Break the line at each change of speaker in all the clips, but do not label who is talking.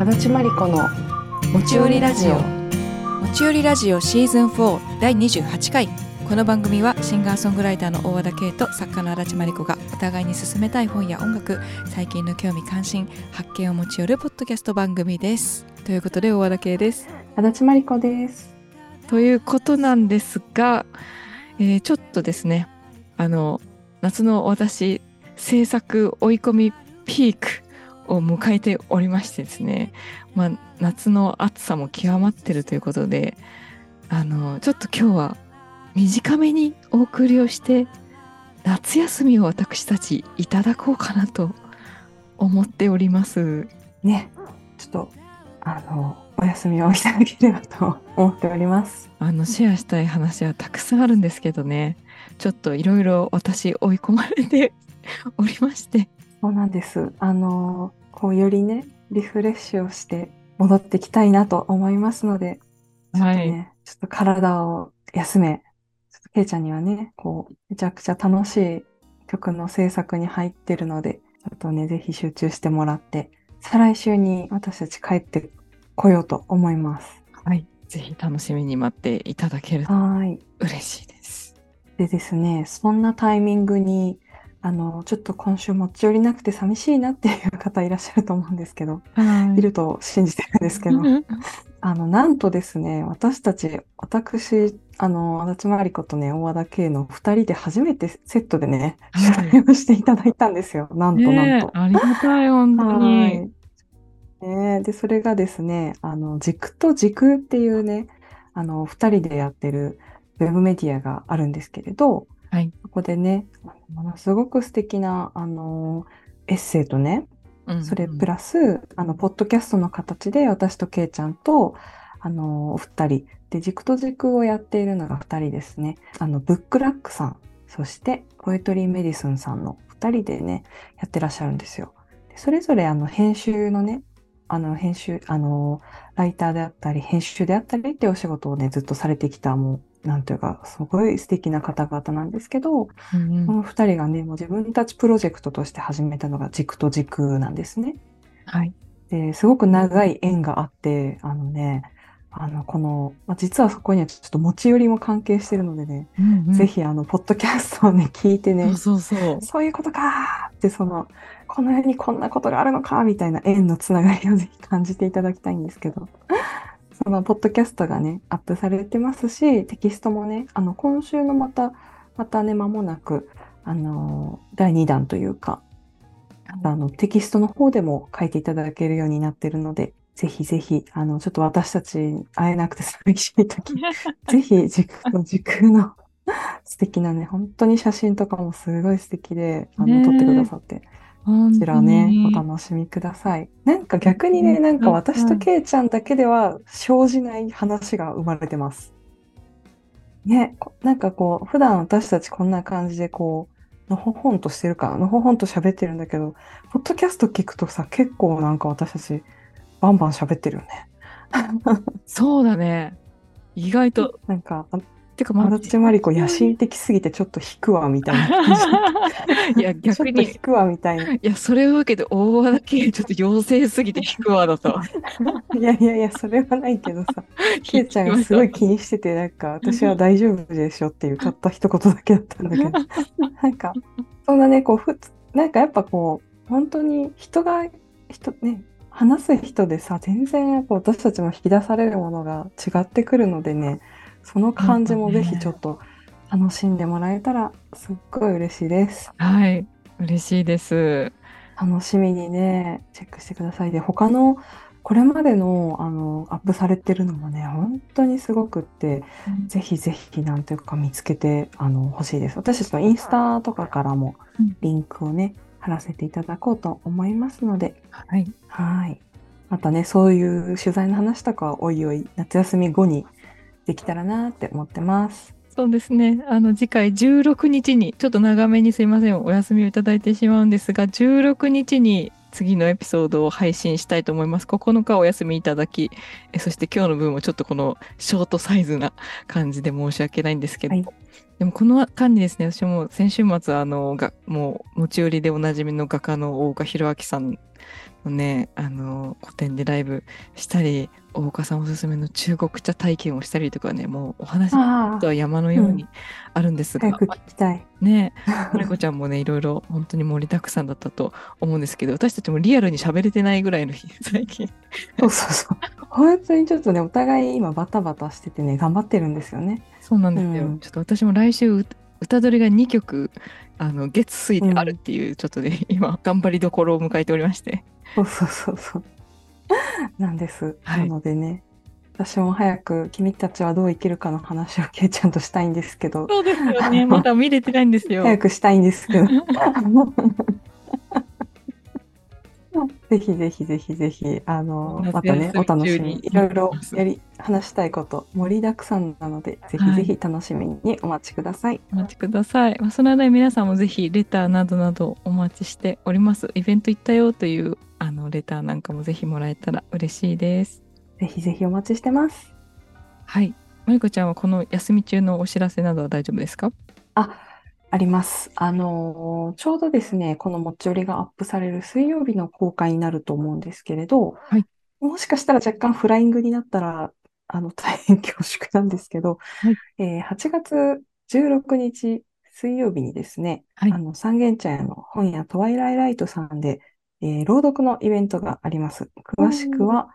足立真理子の
持ち寄りラジオ。持ち寄りラジオシーズン4第28回。この番組はシンガーソングライターの大和田圭と作家の足立真理子がお互いに進めたい本や音楽最近の興味関心発見を持ち寄るポッドキャスト番組です。ということで大和田圭です。
足立真理子です。
ということなんですが、えーちょっとですねあの夏の私制作追い込みピークを迎えておりましてですね、まあ、夏の暑さも極まってるということであのちょっと今日は短めにお送りをして夏休みを私たちいただこうかなと思っております。
ねちょっとあのお休みをいただければと思っております。
あのシェアしたい話はたくさんあるんですけどね。ちょっといろいろ私追い込まれておりまして。
そうなんです。あのこうよりねリフレッシュをして戻ってきたいなと思いますのでちょっとね、ちょっと体を休め。ちょっとケイちゃんにはねこうめちゃくちゃ楽しい曲の制作に入ってるのでちょっとねぜひ集中してもらって再来週に私たち帰ってこようと思います。
はい、ぜひ楽しみに待っていただけると嬉しいです。
でですね、そんなタイミングに、あの、ちょっと今週持ち寄りなくて寂しいなっていう方いらっしゃると思うんですけど、
はい
ると信じてるんですけど、あの、なんとですね、私たち、私、あの、足立真理子とね、大和田圭の二人で初めてセットでね、
はい
取材をしていただいたんですよ。なんとなんと。
ありがたい本当
は
に。
い。ねえで、それがですね、あの、軸と軸っていうね、あの、二人でやってるウェブメディアがあるんですけれど、
はい
そこでね、ものすごく素敵な、あの、エッセイとね、
うん
それプラス、あの、ポッドキャストの形で私とケイちゃんと、あの、お二人、で、軸と軸をやっているのが二人ですね。あの、ブックラックさん、そして、ポエトリーメディスンさんの二人でね、やってらっしゃるんですよ。でそれぞれ、あの、編集のね、あの、編集、あの、ライターであったり、編集であったりっていうお仕事をね、ずっとされてきた、もう、なんというか、すごい素敵な方々なんですけど、
うんうん。
この二人がね、もう自分たちプロジェクトとして始めたのが軸と軸なんですね。
はい。
で、すごく長い縁があって、あのね、あの、この、まあ、実はそこにはちょっと持ち寄りも関係してるのでね、
うんうん。
ぜひあの、ポッドキャストをね、聞いてね、
そうそう
いうことかーって、その、この世にこんなことがあるのかみたいな縁のつながりをぜひ感じていただきたいんですけど、その、ポッドキャストがね、アップされてますし、テキストもね、あの、今週のまた、またね、間もなく、あの、第2弾というか、あの、テキストの方でも書いていただけるようになってるので、ぜひぜひ、あの、ちょっと私たち会えなくて寂しい時、ぜひ、時空の時空の素敵なね、本当に写真とかもすごい素敵で、あの、撮ってくださって、
こ
こちらね、お楽しみください。なんか逆にね、
うん
なんか私とケイちゃんだけでは生じない話が生まれてます。ね、こなんかこう、普段私たちこんな感じでこう、のほほんとしてるから、のほほんと喋ってるんだけど、ポッドキャスト聞くとさ、結構なんか私たち、バンバン喋ってるよね。
そうだね。意外と。
なんか、あ
てか、ま
足立真理子野心的すぎてちょっと引くわ、みたいな感じ。
いや、
ちょっ
逆に。
と引くわ、みたいな。
いや、それを受けて大和だけちょっと妖精すぎて引くわだと。
いやいやいや、それはないけどさ。ケイちゃんがすごい気にしてて、なんか、私は大丈夫でしょっていう、たった一言だけだったんだけど、なんか、そんなね、こう、ふつ、なんかやっぱこう、本当に人が、人、ね、話す人でさ、全然やっぱ私たちも引き出されるものが違ってくるのでね、その感じもぜひちょっと楽しんでもらえたら、すっごい嬉しいです。
はい。嬉しいです。
楽しみにね、チェックしてください。で、他の、これまでの、あの、アップされてるのもね、本当にすごくって、ぜひぜひ、なんていうか見つけて、あの、欲しいです。私たちのインスタとかからも
うん、
リンクをね、貼らせていただこうと思いますので、
はい。
はい。またね、そういう取材の話とかは、おいおい、夏休み後にできたらなって思ってます。
そうですね。あの、次回16日に、ちょっと長めにすいません。お休みをいただいてしまうんですが、16日に次のエピソードを配信したいと思います。9日お休みいただき、えそして今日の分もちょっとこのショートサイズな感じで申し訳ないんですけど、
はい
でもこの間にですね、私も先週末あのがもう持ち寄りでおなじみの画家の大岡弘明さんのね、あの、古典でライブしたり、大岡さんおすすめの中国茶体験をしたりとかね、もうお話
あ
は山のようにあるんですが、
早く聞きたい。
ね、まりこちゃんもね、いろいろ本当に盛りだくさんだったと思うんですけど、私たちもリアルに喋れてないぐらいの日、最近。
そうそうそう。本当にちょっとね、お互い今バタバタしててね、頑張ってるんですよね。
そうなんですよ。
うん
ちょっと私も来週、う歌取りが2曲、あの、月水であるっていう、ちょっとね、今、頑張りどころを迎えておりまして。
そうそうそうそう。なんです。
はい
なのでね、私も早く君たちはどう生きるかの話をケイちゃんとしたいんですけど、
そうですよね。まだ見れてないんですよ。
早くしたいんですけど。ぜひぜひぜひぜひ、あの、
夏
またねお楽しみに、いろいろやり、話したいこと盛りだくさんなので、ぜひぜひ楽しみにお待ちください。
お待ちください。まあ、その間に皆さんもぜひレターなどなどお待ちしております。イベント行ったよというあのレターなんかもぜひもらえたら嬉しいです。
ぜひぜひお待ちしてます。
はい。まりこちゃんはこの休み中のお知らせなどは大丈夫ですか？
あ、あります。あのーちょうどですね、この持ち寄りがアップされる水曜日の公開になると思うんですけれど、
はい
もしかしたら若干フライングになったら、あの、大変恐縮なんですけど、
はい
えー8月16日水曜日にですね、
はい
あの、三軒茶屋の本屋トワイライライトさんで、えー朗読のイベントがあります。詳しくは、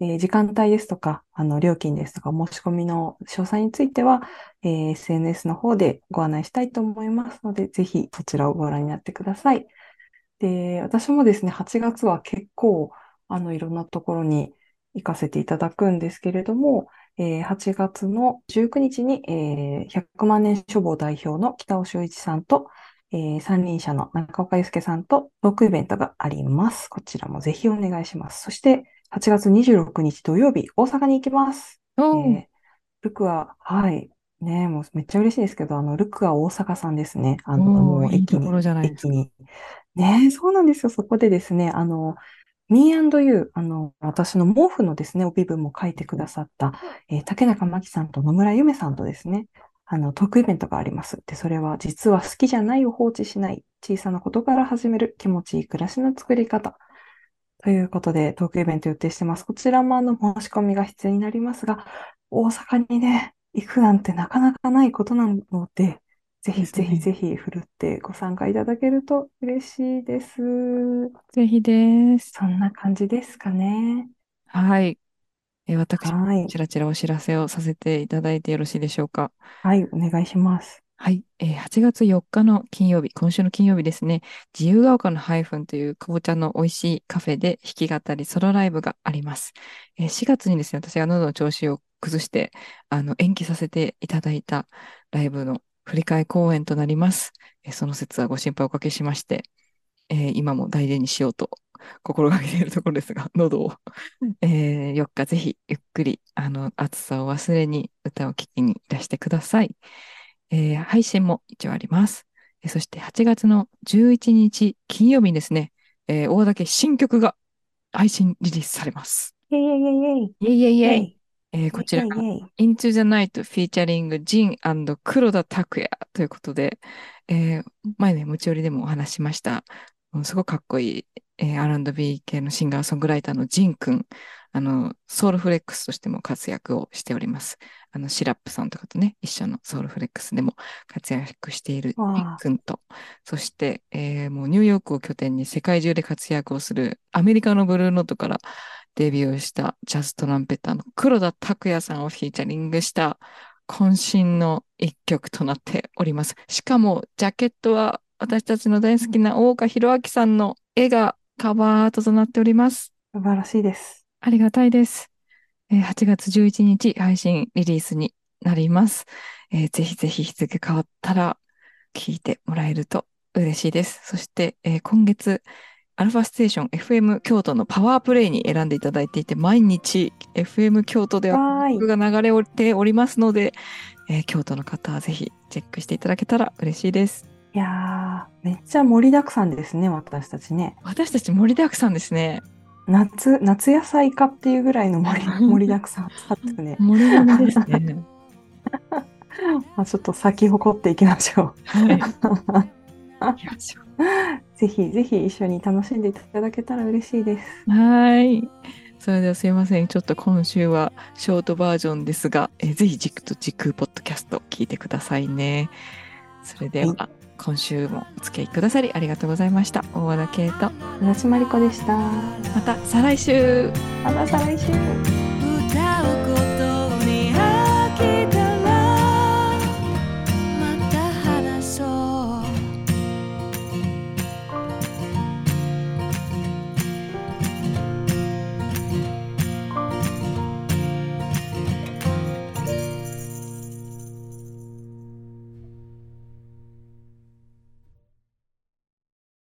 えー時間帯ですとか、あの、料金ですとか、申し込みの詳細については、えー SNS の方でご案内したいと思いますので、ぜひそちらをご覧になってください。で、私もですね、8月は結構、あの、いろんなところに行かせていただくんですけれども、えー8月の19日に、えー100万年書房代表の北尾修一さんと、えー三輪車の中岡祐介さんとトークイベントがあります。こちらもぜひお願いします。そして、8月26日土曜日、大阪に行きます。
おー
えールクは、はい。ねもうめっちゃ嬉しいですけど、あの、ルクは大阪さんですね。あの、もう駅
いいところ
に、
じゃないですか
駅に。ねそうなんですよ。そこでですね、あの、Me&You、あの、私の毛布のですね、帯文も書いてくださった、えー竹中真紀さんと野村ゆめさんとですね、あの、トークイベントがあります。で、それは実は好きじゃないを放置しない、小さなことから始める気持ちいい暮らしの作り方。ということで、トークイベント予定してます。こちらもあの、申し込みが必要になりますが、大阪にね、行くなんてなかなかないことなので、ぜひぜひぜひ、ふるってご参加いただけると嬉しいです。
ぜひです。
そんな感じですかね。
はい。えー私、
はい。
ちらちらお知らせをさせていただいてよろしいでしょうか？
はい、お願いします。
はい、えー8月4日の金曜日、今週の金曜日ですね、自由が丘のハイフンというかぼちゃの美味しいカフェで弾き語りソロライブがあります。えー4月にですね、私が喉の調子を崩して、あの、延期させていただいたライブの振り替え公演となります。えーその説はご心配おかけしまして、えー今も大事にしようと心がけているところですが、喉を、えー4日ぜひゆっくり、あの、暑さを忘れに歌を聴きにいらしてください。えー配信も一応あります。えーそして8月の11日金曜日にですね、えー大竹新曲が配信リリースされます。
イェイイェイ。イェイイェイ
イェイ。イェイえーこちらが
イェイイェイ
Into the Night featuring ジン黒田拓也ということで、えー前ね、持ち寄りでもお話ししました。うんすごくかっこいい、えー R&B 系のシンガーソングライターのジンくん。あの、ソウルフレックスとしても活躍をしております。あの、シラップさんとかとね、一緒のソウルフレックスでも活躍しているジンくんと、そして、えーもうニューヨークを拠点に世界中で活躍をするアメリカのブルーノートからデビューしたジャズトランペッターの黒田拓也さんをフィーチャリングした渾身の一曲となっております。しかも、ジャケットは私たちの大好きな大岡弘明さんの絵がカバーアートとなっております。
素晴らしいです。
ありがたいです。えー8月11日配信リリースになります。えーぜひぜひ日付変わったら聞いてもらえると嬉しいです。そして、えー今月、アルファステーション FM 京都のパワープレイに選んでいただいていて、毎日 FM 京都では曲が流れておりますので、えー京都の方はぜひチェックしていただけたら嬉しいです。
いやー、めっちゃ盛りだくさんですね、私たちね。
私たち盛りだくさんですね。
夏、夏野菜かっていうぐらいの盛り、盛りだくさん使ってね。
盛りだくですね。
まあ、ちょっと咲き誇っていきましょう。
はい。行きましょう。
ぜひぜひ一緒に楽しんでいただけたら嬉しいです。
はい。それではすいません。ちょっと今週はショートバージョンですが、えーぜひ軸と時空ポッドキャスト聞いてくださいね。それでは、
は
今週もお付き合いくださりありがとうございました。大和田圭と、
足立まりこでした。
また再来週
また再来週。